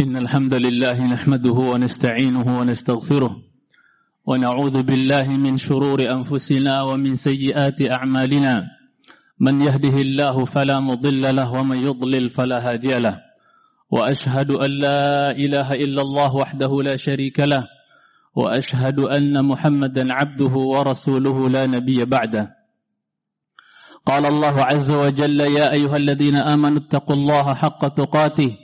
إن الحمد لله نحمده ونستعينه ونستغفره ونعوذ بالله من شرور أنفسنا ومن سيئات أعمالنا. من يهده الله فلا مضل له ومن يضلل فلا هادي له. وأشهد أن لا إله إلا الله وحده لا شريك له. وأشهد أن محمدا عبده ورسوله لا نبي بعده. قال الله عز وجل يا أيها الذين آمنوا اتقوا الله حق تقاته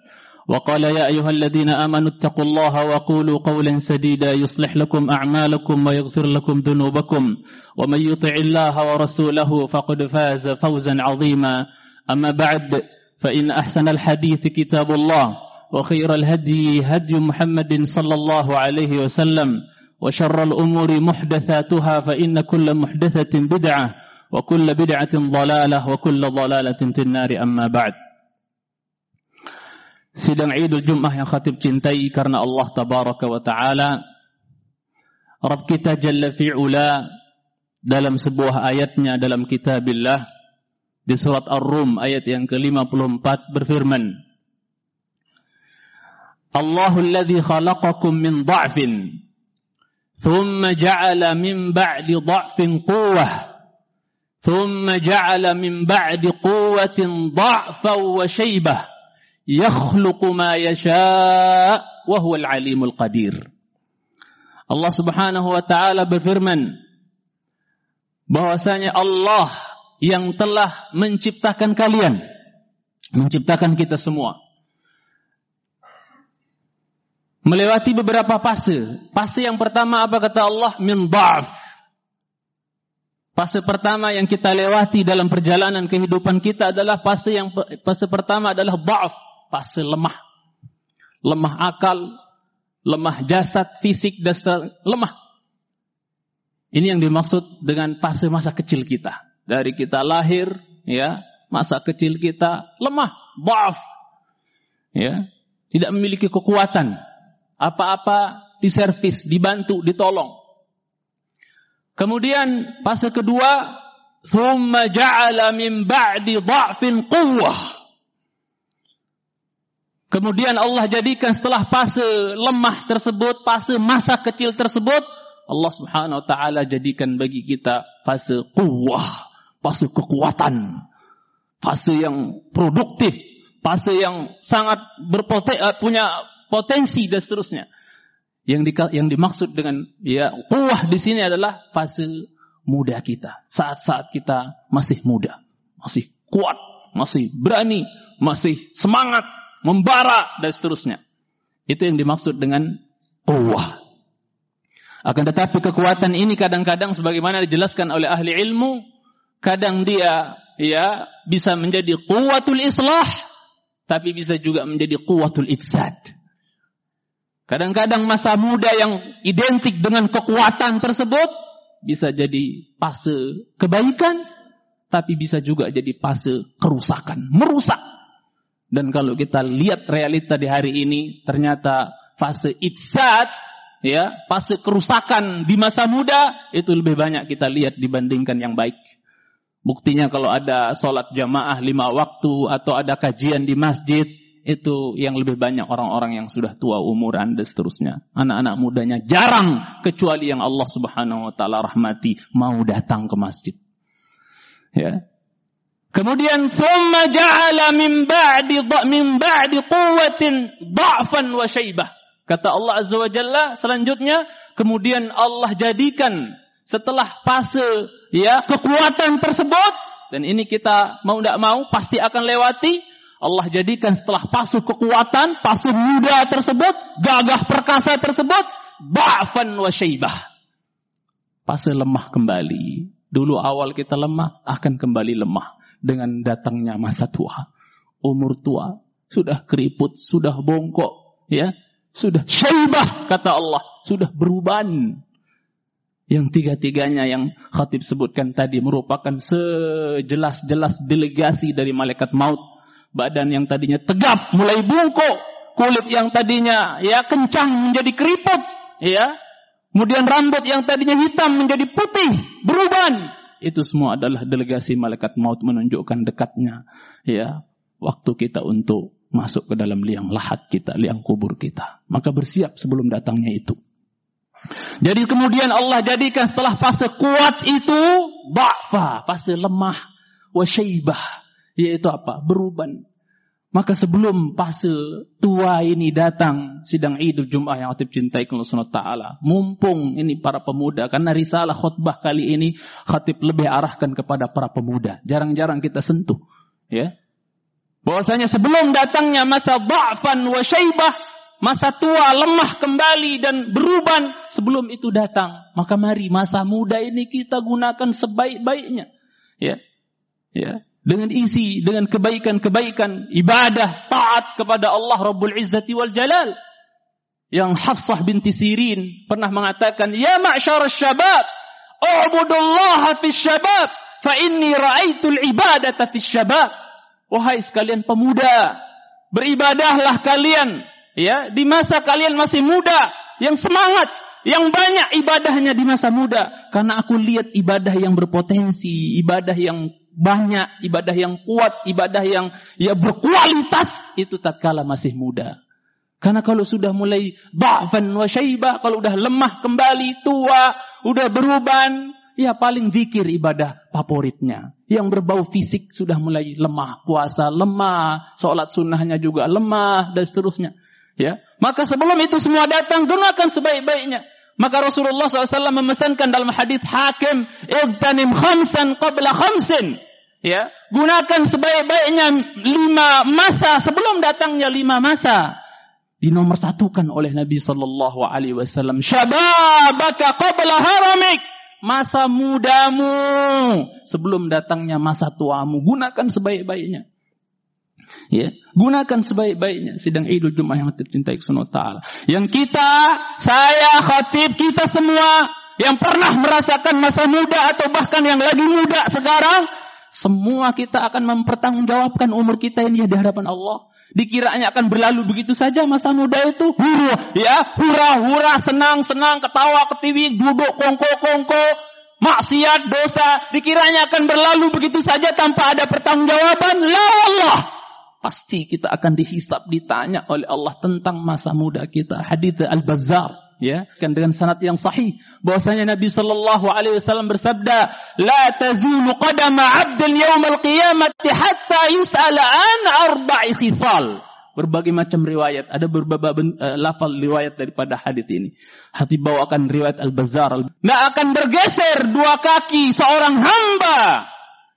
وقال يا أيها الذين آمنوا اتقوا الله وقولوا قولا سديدا يصلح لكم أعمالكم ويغفر لكم ذنوبكم ومن يطع الله ورسوله فقد فاز فوزا عظيما. أما بعد فإن أحسن الحديث كتاب الله وخير الهدي هدي محمد صلى الله عليه وسلم وشر الأمور محدثاتها فإن كل محدثة بدعة وكل بدعة ضلالة وكل ضلالة في النار. أما بعد Sidang Idul Jum'ah yang khatib cintai karena Allah Tabaraka wa Ta'ala Rabb kita Jalla fi'ula dalam sebuah ayatnya dalam kitabillah di surat Ar-Rum ayat yang ke-54 berfirman Allahul ladzi khalaqakum min dha'fin thumma ja'ala min ba'di dha'fin quwwah ja'ala min ba'di quwwatin dha'fan wa shaybah yakhluqu ma yasha' wa huwal alimul qadir. Allah Subhanahu wa taala berfirman bahwasanya Allah yang telah menciptakan kalian, menciptakan kita semua. Melewati beberapa fase. Fase yang pertama apa kata Allah? Min dha'f. Fase pertama yang kita lewati dalam perjalanan kehidupan kita adalah fase yang fase pertama adalah dha'f fase lemah. Lemah akal, lemah jasad, fisik, dan lemah. Ini yang dimaksud dengan fase masa kecil kita. Dari kita lahir, ya, masa kecil kita lemah, baaf. Ya, tidak memiliki kekuatan. Apa-apa diservis, dibantu, ditolong. Kemudian fase kedua, thumma ja'ala min ba'di dha'fin quwwah. Kemudian Allah jadikan setelah fase lemah tersebut, fase masa kecil tersebut, Allah Subhanahu wa taala jadikan bagi kita fase kuwah, fase kekuatan, fase yang produktif, fase yang sangat berpotensi punya potensi dan seterusnya. Yang di, yang dimaksud dengan ya kuwah di sini adalah fase muda kita. Saat-saat kita masih muda, masih kuat, masih berani, masih semangat, membara dan seterusnya. Itu yang dimaksud dengan kuwah. Akan tetapi kekuatan ini kadang-kadang sebagaimana dijelaskan oleh ahli ilmu, kadang dia ya bisa menjadi kuwatul islah, tapi bisa juga menjadi kuwatul ifsad. Kadang-kadang masa muda yang identik dengan kekuatan tersebut bisa jadi fase kebaikan, tapi bisa juga jadi fase kerusakan, merusak. Dan kalau kita lihat realita di hari ini, ternyata fase ifsad, ya, fase kerusakan di masa muda itu lebih banyak kita lihat dibandingkan yang baik. Buktinya kalau ada sholat jamaah lima waktu atau ada kajian di masjid, itu yang lebih banyak orang-orang yang sudah tua umuran dan seterusnya. Anak-anak mudanya jarang kecuali yang Allah Subhanahu wa taala rahmati mau datang ke masjid. Ya. Kemudian thumma ja'ala min ba'di min ba'di quwwatin dha'fan wa syaibah. Kata Allah Azza wa Jalla selanjutnya kemudian Allah jadikan setelah fase ya kekuatan tersebut dan ini kita mau tidak mau pasti akan lewati Allah jadikan setelah fase kekuatan, fase muda tersebut, gagah perkasa tersebut, ba'fan wa syaibah. Fase lemah kembali. Dulu awal kita lemah, akan kembali lemah. Dengan datangnya masa tua. Umur tua. Sudah keriput, sudah bongkok. ya Sudah syaibah, kata Allah. Sudah beruban. Yang tiga-tiganya yang khatib sebutkan tadi merupakan sejelas-jelas delegasi dari malaikat maut. Badan yang tadinya tegap mulai bungkuk, kulit yang tadinya ya kencang menjadi keriput, ya. Kemudian rambut yang tadinya hitam menjadi putih, beruban. Itu semua adalah delegasi malaikat maut menunjukkan dekatnya ya waktu kita untuk masuk ke dalam liang lahat kita, liang kubur kita. Maka bersiap sebelum datangnya itu. Jadi kemudian Allah jadikan setelah fase kuat itu ba'fa, fase lemah, wasyaibah, yaitu apa? Beruban. Maka sebelum fase tua ini datang sidang Idul Jum'ah yang aktif cintai Allah taala, mumpung ini para pemuda karena risalah khutbah kali ini khatib lebih arahkan kepada para pemuda. Jarang-jarang kita sentuh, ya. Bahwasanya sebelum datangnya masa ba'fan wa syaibah, masa tua lemah kembali dan beruban sebelum itu datang maka mari masa muda ini kita gunakan sebaik-baiknya ya ya dengan isi dengan kebaikan-kebaikan ibadah taat kepada Allah Rabbul Izzati wal Jalal. Yang Hafsah binti Sirin pernah mengatakan ya ma'syar syabab ubudullaha fi syabab fa inni ra'aitul ibadata fi syabab. Wahai sekalian pemuda beribadahlah kalian ya di masa kalian masih muda yang semangat yang banyak ibadahnya di masa muda. Karena aku lihat ibadah yang berpotensi ibadah yang banyak ibadah yang kuat ibadah yang ya berkualitas itu tatkala masih muda karena kalau sudah mulai ba'fan wa syaibah kalau udah lemah kembali tua udah beruban ya paling zikir ibadah favoritnya. Yang berbau fisik sudah mulai lemah, puasa lemah, sholat sunnahnya juga lemah, dan seterusnya. Ya, maka sebelum itu semua datang gunakan sebaik-baiknya. Maka Rasulullah SAW memesankan dalam hadis Hakim, "Igtanim khamsan qabla khamsin." Ya, gunakan sebaik-baiknya lima masa sebelum datangnya lima masa. Dinomor satukan oleh Nabi Sallallahu Alaihi Wasallam. Shababaka qabla haramik. Masa mudamu sebelum datangnya masa tuamu. Gunakan sebaik-baiknya. Ya, gunakan sebaik-baiknya sidang Idul Jumat yang tercintai Allah Taala. Yang kita, saya, khatib, kita semua yang pernah merasakan masa muda atau bahkan yang lagi muda sekarang, semua kita akan mempertanggungjawabkan umur kita ini di hadapan Allah. Dikiranya akan berlalu begitu saja masa muda itu. Hura, ya, hura-hura, senang-senang, ketawa, ketiwi, duduk, kongko-kongko, maksiat, dosa. Dikiranya akan berlalu begitu saja tanpa ada pertanggungjawaban. La Allah pasti kita akan dihisap ditanya oleh Allah tentang masa muda kita. Hadits al-bazzar ya kan dengan sanad yang sahih. Bahwasanya Nabi sallallahu alaihi wasallam bersabda la tazulu qadama 'abdin yawm al-qiyamati hatta yus'ala an arba'i khisal. Berbagai macam riwayat. Ada berbagai uh, lafal riwayat daripada hadis ini. Hati bawakan riwayat al-bazzar. Nah akan bergeser dua kaki seorang hamba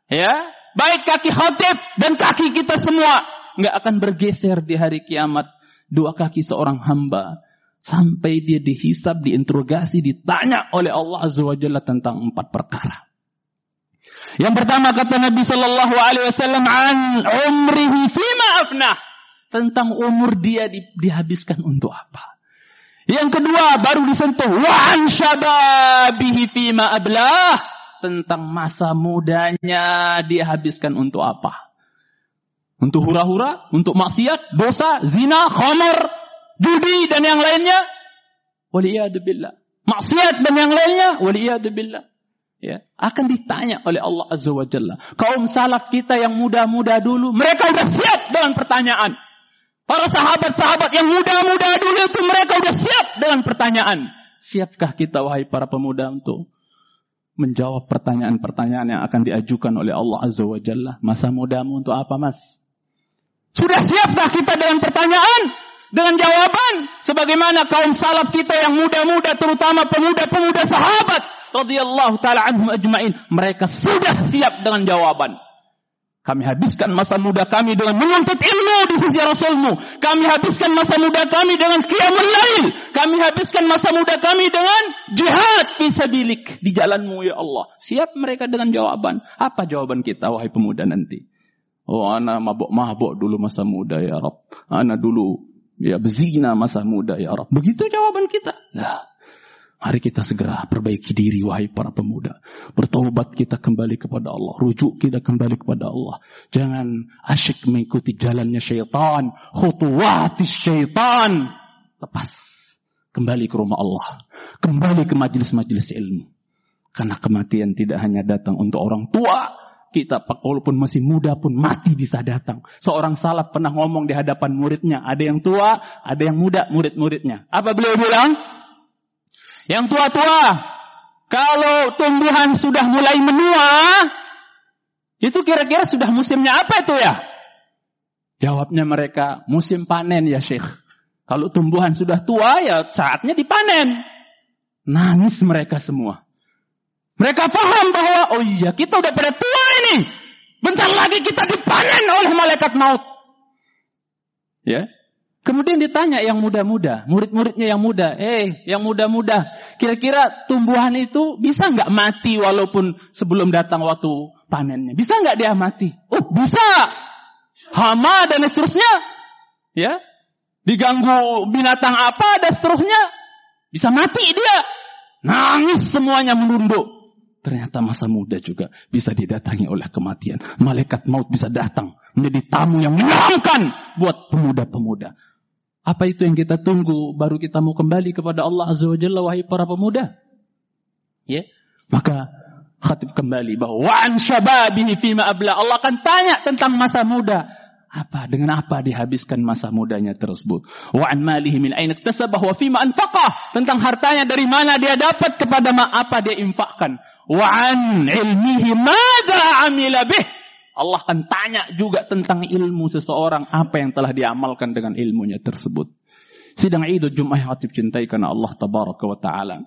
ya. Baik kaki khatib dan kaki kita semua nggak akan bergeser di hari kiamat dua kaki seorang hamba sampai dia dihisap, diinterogasi, ditanya oleh Allah Azza wa Jalla tentang empat perkara. Yang pertama kata Nabi Sallallahu Alaihi Wasallam an umrihi fima afnah tentang umur dia di, dihabiskan untuk apa. Yang kedua baru disentuh wa an syababihi fima ablah tentang masa mudanya dia habiskan untuk apa. Untuk hura-hura, untuk maksiat, dosa, zina, khamar, judi dan yang lainnya. Waliyadzubillah. Maksiat dan yang lainnya. Waliyadzubillah. Ya, akan ditanya oleh Allah Azza wa Jalla. Kaum salaf kita yang muda-muda dulu, mereka sudah siap dengan pertanyaan. Para sahabat-sahabat yang muda-muda dulu itu mereka sudah siap dengan pertanyaan. Siapkah kita wahai para pemuda untuk menjawab pertanyaan-pertanyaan yang akan diajukan oleh Allah Azza wa Jalla? Masa mudamu untuk apa mas? Sudah siapkah kita dengan pertanyaan? Dengan jawaban? Sebagaimana kaum salaf kita yang muda-muda, terutama pemuda-pemuda sahabat. radhiyallahu ta'ala anhum ajma'in. Mereka sudah siap dengan jawaban. Kami habiskan masa muda kami dengan menuntut ilmu di sisi Rasulmu. Kami habiskan masa muda kami dengan qiyamul lail. Kami habiskan masa muda kami dengan jihad fisabilik di jalanmu ya Allah. Siap mereka dengan jawaban. Apa jawaban kita wahai pemuda nanti? Oh, anak mabuk-mabuk dulu masa muda ya Rob. Anak dulu ya bezina masa muda ya Rob. Begitu jawaban kita. Nah, Mari kita segera perbaiki diri wahai para pemuda. Bertaubat kita kembali kepada Allah. Rujuk kita kembali kepada Allah. Jangan asyik mengikuti jalannya syaitan. Khutuwati syaitan. Lepas. Kembali ke rumah Allah. Kembali ke majelis-majelis ilmu. Karena kematian tidak hanya datang untuk orang tua. Kita walaupun masih muda pun mati bisa datang. Seorang salaf pernah ngomong di hadapan muridnya. Ada yang tua, ada yang muda murid-muridnya. Apa beliau bilang? Yang tua-tua, kalau tumbuhan sudah mulai menua, itu kira-kira sudah musimnya apa itu ya? Jawabnya mereka, musim panen ya Syekh. Kalau tumbuhan sudah tua ya saatnya dipanen. Nangis mereka semua. Mereka paham bahwa, oh iya kita udah pada tua ini. Bentar lagi kita dipanen oleh malaikat maut. Ya, Kemudian ditanya yang muda-muda, murid-muridnya yang muda, eh yang muda-muda, kira-kira tumbuhan itu bisa nggak mati walaupun sebelum datang waktu panennya? Bisa nggak dia mati? Oh bisa, hama dan seterusnya, ya, diganggu binatang apa dan seterusnya, bisa mati dia, nangis semuanya menunduk. Ternyata masa muda juga bisa didatangi oleh kematian. Malaikat maut bisa datang menjadi tamu yang menyenangkan buat pemuda-pemuda. Apa itu yang kita tunggu baru kita mau kembali kepada Allah Azza wa Jalla wahai para pemuda? Ya. Maka khatib kembali bahwa wa an syababihi fima abla. Allah akan tanya tentang masa muda. Apa dengan apa dihabiskan masa mudanya tersebut? Wa an malihi min aina iktasabah wa fima anfaqah. Tentang hartanya dari mana dia dapat kepada apa dia infakkan. Wa an ilmihi madza amila bih Allah akan tanya juga tentang ilmu seseorang apa yang telah diamalkan dengan ilmunya tersebut. Sidang Idul Jumat yang khatib cintai karena Allah tabaraka wa taala.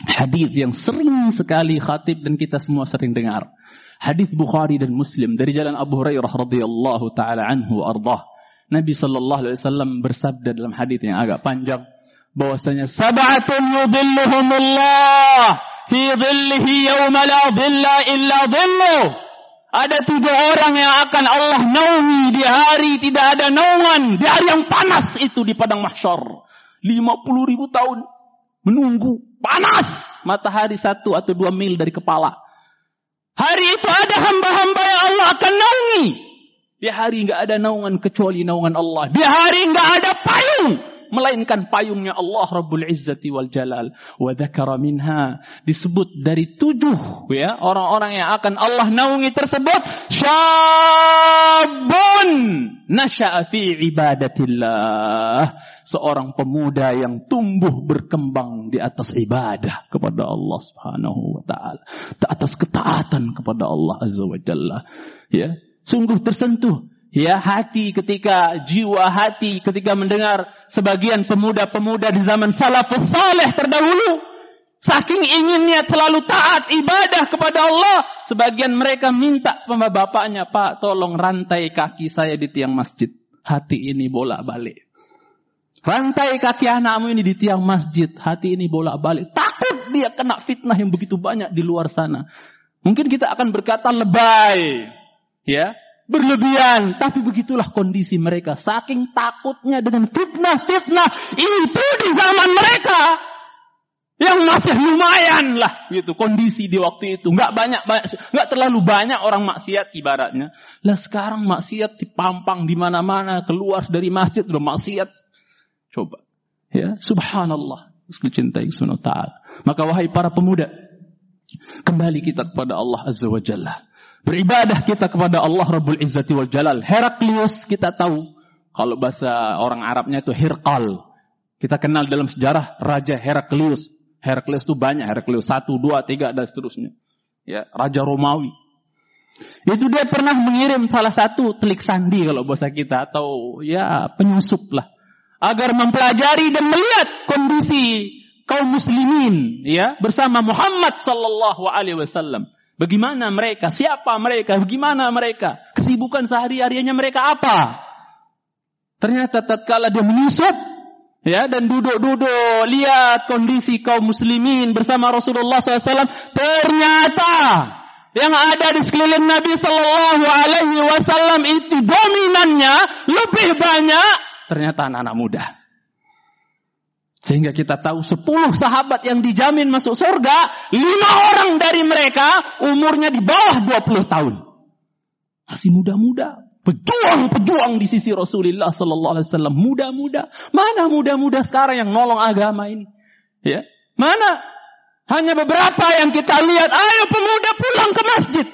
Hadis yang sering sekali khatib dan kita semua sering dengar. Hadis Bukhari dan Muslim dari jalan Abu Hurairah radhiyallahu taala anhu ardah. Nabi sallallahu alaihi wasallam bersabda dalam hadis yang agak panjang bahwasanya sab'atun yudhilluhumullah fi dhillihi yawma la dhilla illa dhilluh. Ada tujuh orang yang akan Allah naungi di hari tidak ada naungan. Di hari yang panas itu di padang mahsyar. 50 ribu tahun menunggu panas. Matahari satu atau dua mil dari kepala. Hari itu ada hamba-hamba yang Allah akan naungi. Di hari nggak ada naungan kecuali naungan Allah. Di hari nggak ada payung melainkan payungnya Allah Rabbul Izzati wal Jalal. Wa dzakara minha disebut dari tujuh ya orang-orang yang akan Allah naungi tersebut syabun nasya'a fi ibadatillah. Seorang pemuda yang tumbuh berkembang di atas ibadah kepada Allah Subhanahu wa taala. Di atas ketaatan kepada Allah Azza wa Jalla. Ya, sungguh tersentuh ya hati ketika jiwa hati ketika mendengar sebagian pemuda-pemuda di zaman salafus saleh terdahulu saking inginnya selalu taat ibadah kepada Allah sebagian mereka minta sama bapaknya Pak tolong rantai kaki saya di tiang masjid. Hati ini bolak-balik. Rantai kaki anakmu ini di tiang masjid. Hati ini bolak-balik. Takut dia kena fitnah yang begitu banyak di luar sana. Mungkin kita akan berkata lebay. Ya berlebihan. Tapi begitulah kondisi mereka. Saking takutnya dengan fitnah-fitnah itu di zaman mereka. Yang masih lumayan lah gitu. Kondisi di waktu itu. Nggak banyak nggak terlalu banyak orang maksiat ibaratnya. Lah sekarang maksiat dipampang di mana-mana keluar dari masjid udah maksiat. Coba. Ya subhanallah. Cintai maka wahai para pemuda kembali kita kepada Allah azza wa jalla Beribadah kita kepada Allah Rabbul Izzati wal Jalal. Heraklius kita tahu. Kalau bahasa orang Arabnya itu Hirqal. Kita kenal dalam sejarah Raja Heraklius. Heraklius itu banyak. Heraklius satu, dua, tiga, dan seterusnya. Ya, Raja Romawi. Itu dia pernah mengirim salah satu telik sandi kalau bahasa kita. Atau ya penyusup lah. Agar mempelajari dan melihat kondisi kaum muslimin ya bersama Muhammad sallallahu alaihi wasallam. Bagaimana mereka? Siapa mereka? Bagaimana mereka? Kesibukan sehari-harinya mereka apa? Ternyata tatkala dia menyusup ya dan duduk-duduk lihat kondisi kaum muslimin bersama Rasulullah SAW ternyata yang ada di sekeliling Nabi Sallallahu Alaihi Wasallam itu dominannya lebih banyak ternyata anak-anak muda. Sehingga kita tahu 10 sahabat yang dijamin masuk surga, lima orang dari mereka umurnya di bawah 20 tahun. Masih muda-muda. Pejuang-pejuang di sisi Rasulullah Sallallahu Alaihi Wasallam. Muda-muda. Mana muda-muda sekarang yang nolong agama ini? Ya, mana? Hanya beberapa yang kita lihat. Ayo pemuda pulang ke masjid.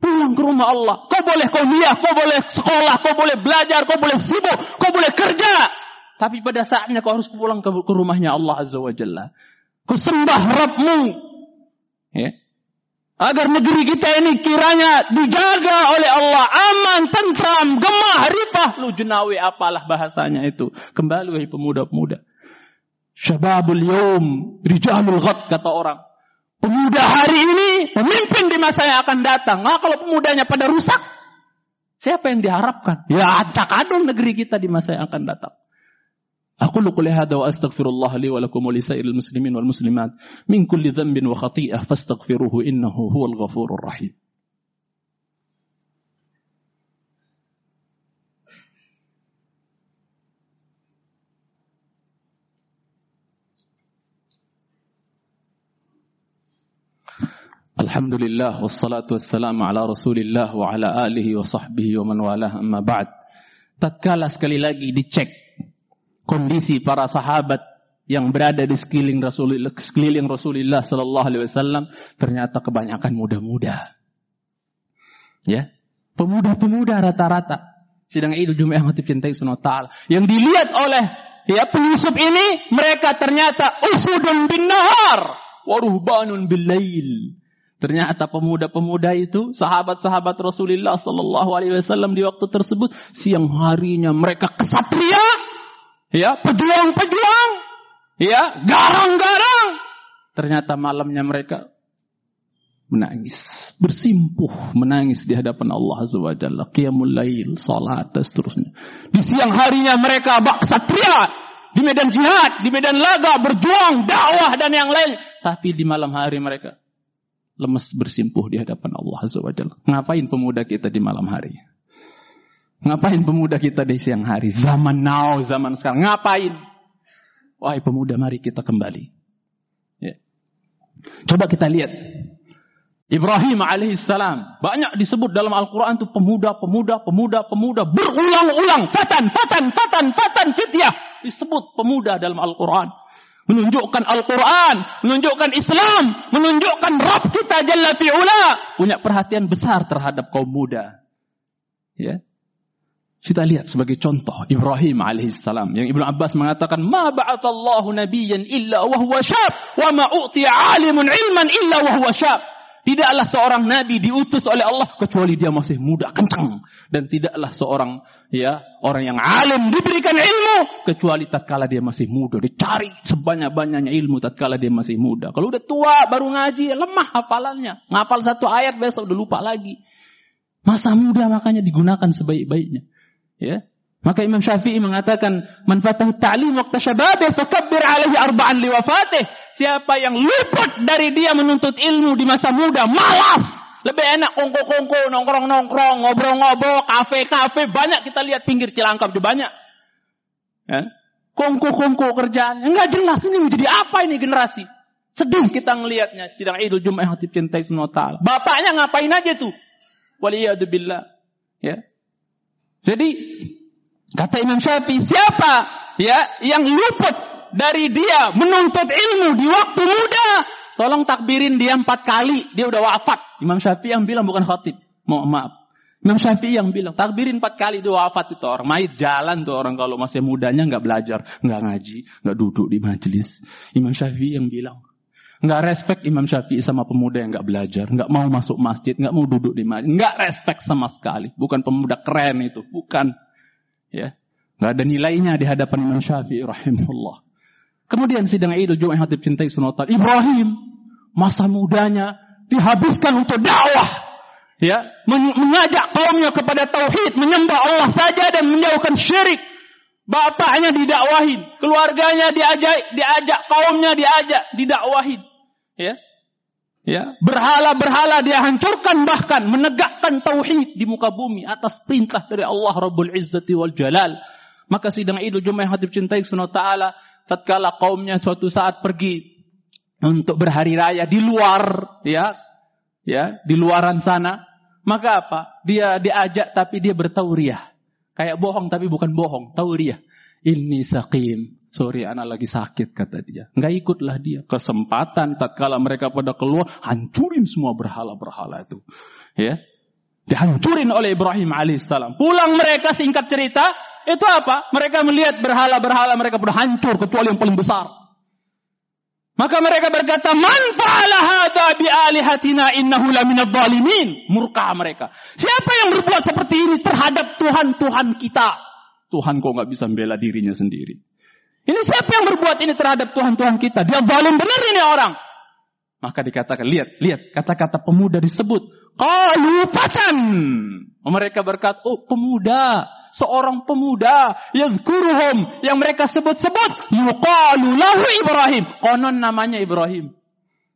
Pulang ke rumah Allah. Kau boleh kuliah, kau boleh sekolah, kau boleh belajar, kau boleh sibuk, kau boleh kerja. Tapi pada saatnya kau harus pulang ke, ke rumahnya Allah Azza wa Jalla. Kau sembah Rabbmu. Ya. Agar negeri kita ini kiranya dijaga oleh Allah. Aman, tentram, gemah, rifah. Lu jenawi apalah bahasanya itu. Kembali wahai pemuda-pemuda. Syababul yom, rijalul ghad kata orang. Pemuda hari ini pemimpin di masa yang akan datang. Nah kalau pemudanya pada rusak, siapa yang diharapkan? Ya acak adul negeri kita di masa yang akan datang. أقول قولي هذا وأستغفر الله لي ولكم ولسائر المسلمين والمسلمات من كل ذنب وخطيئة فاستغفروه إنه هو الغفور الرحيم. الحمد لله والصلاة والسلام على رسول الله وعلى آله وصحبه ومن والاه أما بعد tatkala sekali lagi dicek kondisi para sahabat yang berada di sekeliling Rasulullah, sekeliling Rasulullah Sallallahu Alaihi Wasallam ternyata kebanyakan muda-muda. Ya, pemuda-pemuda rata-rata. Sidang Idul Jumat yang hati cintai Ta'ala. Yang dilihat oleh ya penyusup ini, mereka ternyata usudun bin nahar. Waruhbanun bil lail. Ternyata pemuda-pemuda itu, sahabat-sahabat Rasulullah Sallallahu Alaihi Wasallam di waktu tersebut, siang harinya mereka kesatria, ya pejuang-pejuang, ya garang-garang. Ternyata malamnya mereka menangis, bersimpuh, menangis di hadapan Allah Azza wa Jalla, qiyamul lail, salat dan seterusnya. Di siang harinya mereka bak satria di medan jihad, di medan laga, berjuang, dakwah dan yang lain. Tapi di malam hari mereka lemes bersimpuh di hadapan Allah Azza wa. Ngapain pemuda kita di malam hari? Ngapain pemuda kita di siang hari? Zaman now, zaman sekarang. Ngapain? Wahai pemuda, mari kita kembali. Ya. Coba kita lihat. Ibrahim alaihissalam. Banyak disebut dalam Al-Quran itu pemuda, pemuda, pemuda, pemuda. Berulang-ulang. Fatan, fatan, fatan, fatan, fityah. Disebut pemuda dalam Al-Quran. Menunjukkan Al-Quran. Menunjukkan Islam. Menunjukkan Rabb kita Jalla fi'ula. Punya perhatian besar terhadap kaum muda. Ya. Kita lihat sebagai contoh Ibrahim alaihissalam yang Ibnu Abbas mengatakan ma ba'athallahu nabiyyan illa wa huwa syab wa ma u'tiya 'alimun ilman illa wa huwa syab. Tidaklah seorang nabi diutus oleh Allah kecuali dia masih muda kencang dan tidaklah seorang ya orang yang alim diberikan ilmu kecuali tatkala dia masih muda dicari sebanyak-banyaknya ilmu tatkala dia masih muda. Kalau udah tua baru ngaji lemah hafalannya. Ngapal satu ayat besok udah lupa lagi. Masa muda makanya digunakan sebaik-baiknya. Ya. Maka Imam Syafi'i mengatakan, "Man fatahu ta'lim waqta syababih fakabbir alaihi arba'an liwafatih." Siapa yang luput dari dia menuntut ilmu di masa muda, malas. Lebih enak kongko-kongko, nongkrong-nongkrong, ngobrol-ngobrol, kafe-kafe. Banyak kita lihat pinggir Cilangkap di banyak. Ya. Kongko-kongko kerjaan. Enggak jelas ini menjadi apa ini generasi. Sedih kita ngelihatnya. Sidang Idul Jumat yang hati cintai semua. Bapaknya ngapain aja tuh? Waliyahdubillah. Ya. Jadi kata Imam Syafi'i siapa ya yang luput dari dia menuntut ilmu di waktu muda, tolong takbirin dia empat kali, dia udah wafat. Imam Syafi'i yang bilang bukan khatib. Mohon maaf. Imam Syafi'i yang bilang takbirin empat kali dia wafat itu orang mait jalan tuh orang kalau masih mudanya nggak belajar, nggak ngaji, nggak duduk di majelis. Imam Syafi'i yang bilang nggak respect Imam Syafi'i sama pemuda yang nggak belajar, nggak mau masuk masjid, nggak mau duduk di masjid, nggak respect sama sekali. Bukan pemuda keren itu, bukan. Ya, nggak ada nilainya di hadapan Imam Syafi'i rahimahullah. Kemudian sidang Idul Jumat yang hatib cintai sunnah Ibrahim masa mudanya dihabiskan untuk dakwah. Ya, mengajak kaumnya kepada tauhid, menyembah Allah saja dan menjauhkan syirik. Bapaknya didakwahin, keluarganya diajak, diajak kaumnya diajak, didakwahin. Ya. Ya, berhala-berhala dia hancurkan bahkan menegakkan tauhid di muka bumi atas perintah dari Allah Rabbul Izzati wal Jalal. Maka sidang Idul Jumat yang cintai sunnah ta'ala tatkala kaumnya suatu saat pergi untuk berhari raya di luar ya ya di luaran sana maka apa? Dia diajak tapi dia bertauriah. Kayak bohong tapi bukan bohong tauriah. Ini sakim sorry anak lagi sakit kata dia nggak ikutlah dia kesempatan tatkala mereka pada keluar hancurin semua berhala-berhala itu ya dihancurin oleh Ibrahim alaihissalam pulang mereka singkat cerita itu apa mereka melihat berhala-berhala mereka pada hancur kecuali yang paling besar maka mereka berkata, "Man fa'ala hadza bi alihatina innahu laminadh dhalimin." Murka mereka. Siapa yang berbuat seperti ini terhadap Tuhan-Tuhan kita? Tuhan kok nggak bisa membela dirinya sendiri. Ini siapa yang berbuat ini terhadap Tuhan-Tuhan kita? Dia zalim benar ini orang. Maka dikatakan, lihat, lihat, kata-kata pemuda disebut. Qalu fatan. Mereka berkata, oh pemuda seorang pemuda yang kuruhum yang mereka sebut-sebut yuqalu lahu Ibrahim. Konon namanya Ibrahim.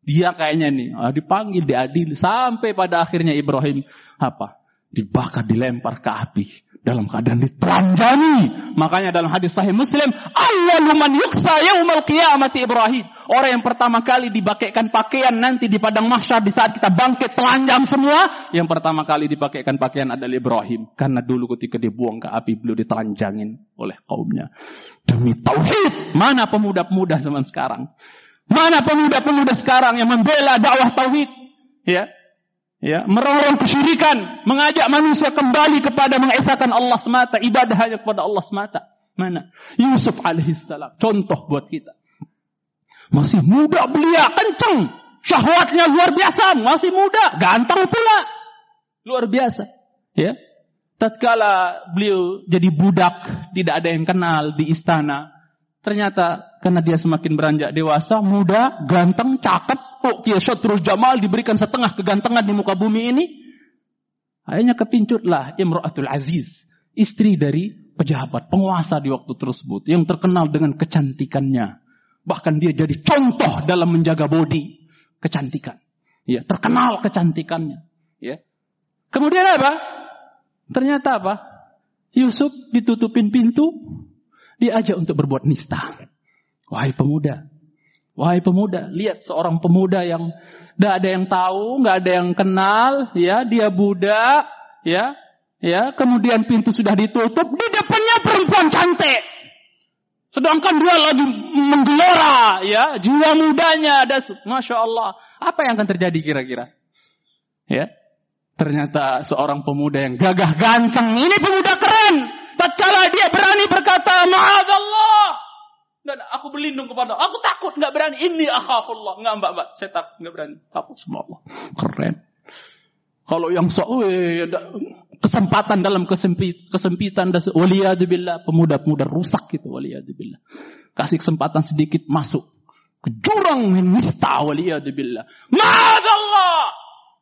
Dia kayaknya nih ah, dipanggil, diadil sampai pada akhirnya Ibrahim apa? Dibakar, dilempar ke api dalam keadaan ditelanjangi. Makanya dalam hadis sahih Muslim, Allah man yuksa yaumal qiyamati Ibrahim. Orang yang pertama kali dibakaikan pakaian nanti di padang mahsyar di saat kita bangkit telanjang semua, yang pertama kali dibakaikan pakaian adalah Ibrahim. Karena dulu ketika dibuang ke api beliau ditelanjangin oleh kaumnya. Demi tauhid, mana pemuda-pemuda zaman sekarang? Mana pemuda-pemuda sekarang yang membela dakwah tauhid? Ya, ya, merongrong kesyirikan, mengajak manusia kembali kepada mengesahkan Allah semata, ibadah hanya kepada Allah semata. Mana? Yusuf alaihissalam, contoh buat kita. Masih muda belia, kenceng. Syahwatnya luar biasa, masih muda, ganteng pula. Luar biasa. Ya. Tatkala beliau jadi budak, tidak ada yang kenal di istana. Ternyata karena dia semakin beranjak dewasa, muda, ganteng, cakep, dia syatrul jamal diberikan setengah kegantengan di muka bumi ini. Akhirnya kepincutlah Imra'atul Aziz, istri dari pejabat, penguasa di waktu tersebut yang terkenal dengan kecantikannya. Bahkan dia jadi contoh dalam menjaga body, kecantikan. Ya, terkenal kecantikannya. Ya. Kemudian apa? Ternyata apa? Yusuf ditutupin pintu, diajak untuk berbuat nista. Wahai pemuda, wahai pemuda, lihat seorang pemuda yang tidak ada yang tahu, nggak ada yang kenal, ya dia budak, ya, ya. Kemudian pintu sudah ditutup, di depannya perempuan cantik. Sedangkan dia lagi menggelora, ya, jiwa mudanya ada, masya Allah. Apa yang akan terjadi kira-kira? Ya, ternyata seorang pemuda yang gagah ganteng, ini pemuda keren. Tatkala dia berani berkata, Allah. Dan aku berlindung kepada Allah. Aku takut, nggak berani. Ini akhafullah. Nggak mbak, mbak. Saya takut, nggak berani. Takut semua Allah. Keren. Kalau yang so, kesempatan dalam kesempit, kesempitan dan waliyadzubillah pemuda-pemuda rusak gitu waliyadzubillah. Kasih kesempatan sedikit masuk ke jurang nista waliyadzubillah. Ma'adallah.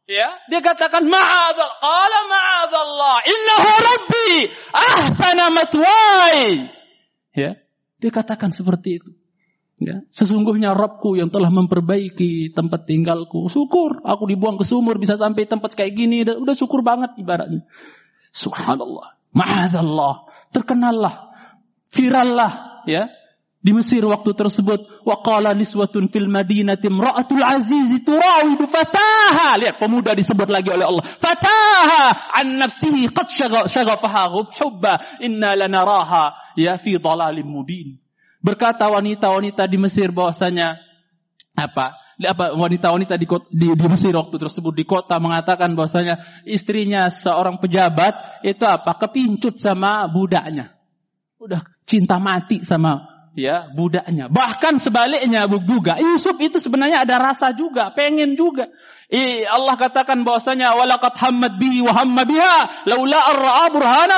Ya, dia katakan ma'adallah. Qala ma'adallah. Innahu rabbi ahsana matwai. Ya, dia katakan seperti itu. Ya, sesungguhnya Rabbku yang telah memperbaiki tempat tinggalku. Syukur, aku dibuang ke sumur bisa sampai tempat kayak gini. Udah, udah syukur banget ibaratnya. Subhanallah. Ma'adallah. Terkenallah. Virallah. Ya. Di Mesir waktu tersebut. Wa qala niswatun fil madinati imra'atul aziz turawidu fataha. Lihat pemuda disebut lagi oleh Allah. Fataha an nafsihi qad syagafaha hubba. Inna lanaraha ya fi dalalim mubin. Berkata wanita-wanita di Mesir bahwasanya apa? apa wanita-wanita di, di, di Mesir waktu tersebut di kota mengatakan bahwasanya istrinya seorang pejabat itu apa kepincut sama budaknya udah cinta mati sama ya budaknya bahkan sebaliknya juga Yusuf itu sebenarnya ada rasa juga pengen juga I, Allah katakan bahwasanya walakat hammad bihi wa hamma biha laula ar burhana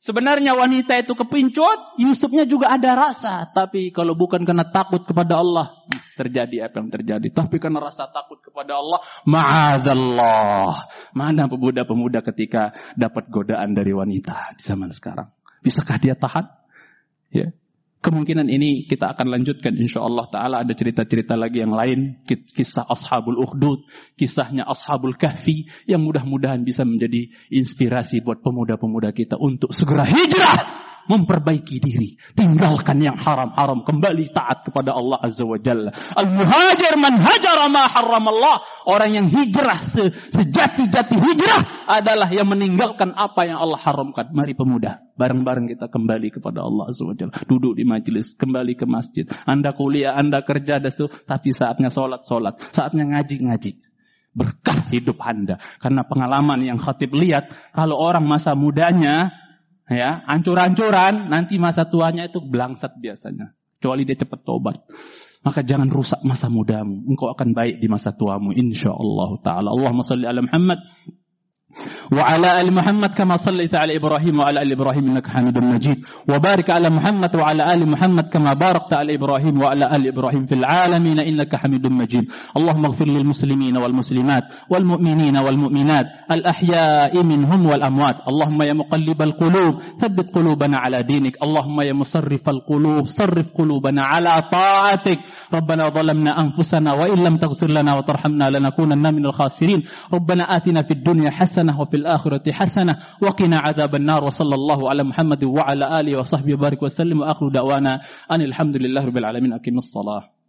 Sebenarnya wanita itu kepincut, Yusufnya juga ada rasa. Tapi kalau bukan karena takut kepada Allah, terjadi apa yang terjadi. Tapi karena rasa takut kepada Allah, ma'adallah. Mana pemuda-pemuda ketika dapat godaan dari wanita di zaman sekarang? Bisakah dia tahan? Ya. Kemungkinan ini kita akan lanjutkan insya Allah Ta'ala ada cerita-cerita lagi yang lain. Kisah Ashabul Ukhdud, kisahnya Ashabul Kahfi yang mudah-mudahan bisa menjadi inspirasi buat pemuda-pemuda kita untuk segera hijrah memperbaiki diri. Tinggalkan yang haram-haram. Kembali taat kepada Allah Azza wa Jalla. Al-muhajir man hajara ma haram Allah. Orang yang hijrah, se sejati-jati hijrah adalah yang meninggalkan apa yang Allah haramkan. Mari pemuda, bareng-bareng kita kembali kepada Allah Azza wa Jalla. Duduk di majelis, kembali ke masjid. Anda kuliah, Anda kerja, dan itu, tapi saatnya sholat, sholat. Saatnya ngaji, ngaji berkah hidup Anda. Karena pengalaman yang khatib lihat, kalau orang masa mudanya ya ancur-ancuran, nanti masa tuanya itu belangsat biasanya. Kecuali dia cepat tobat. Maka jangan rusak masa mudamu. Engkau akan baik di masa tuamu. Insya Allah Ta'ala. Allahumma salli ala Muhammad. وعلى آل محمد كما صليت على إبراهيم وعلى آل إبراهيم إنك حميد مجيد. وبارك على محمد وعلى آل محمد كما باركت على إبراهيم وعلى آل إبراهيم في العالمين إنك حميد مجيد. اللهم اغفر للمسلمين والمسلمات والمؤمنين والمؤمنات الأحياء منهم والأموات. اللهم يا مقلب القلوب ثبت قلوبنا على دينك. اللهم يا مصرف القلوب صرف قلوبنا على طاعتك. ربنا ظلمنا أنفسنا وإن لم تغفر لنا وترحمنا لنكونن من الخاسرين. ربنا آتنا في الدنيا حسنة حسنة وفي الآخرة حسنة. وقنا عذاب النار. وصلى الله على محمد وعلى آله وصحبه وبارك وسلم. وآخر دعوانا أن الحمد لله رب العالمين. أقيم الصلاة.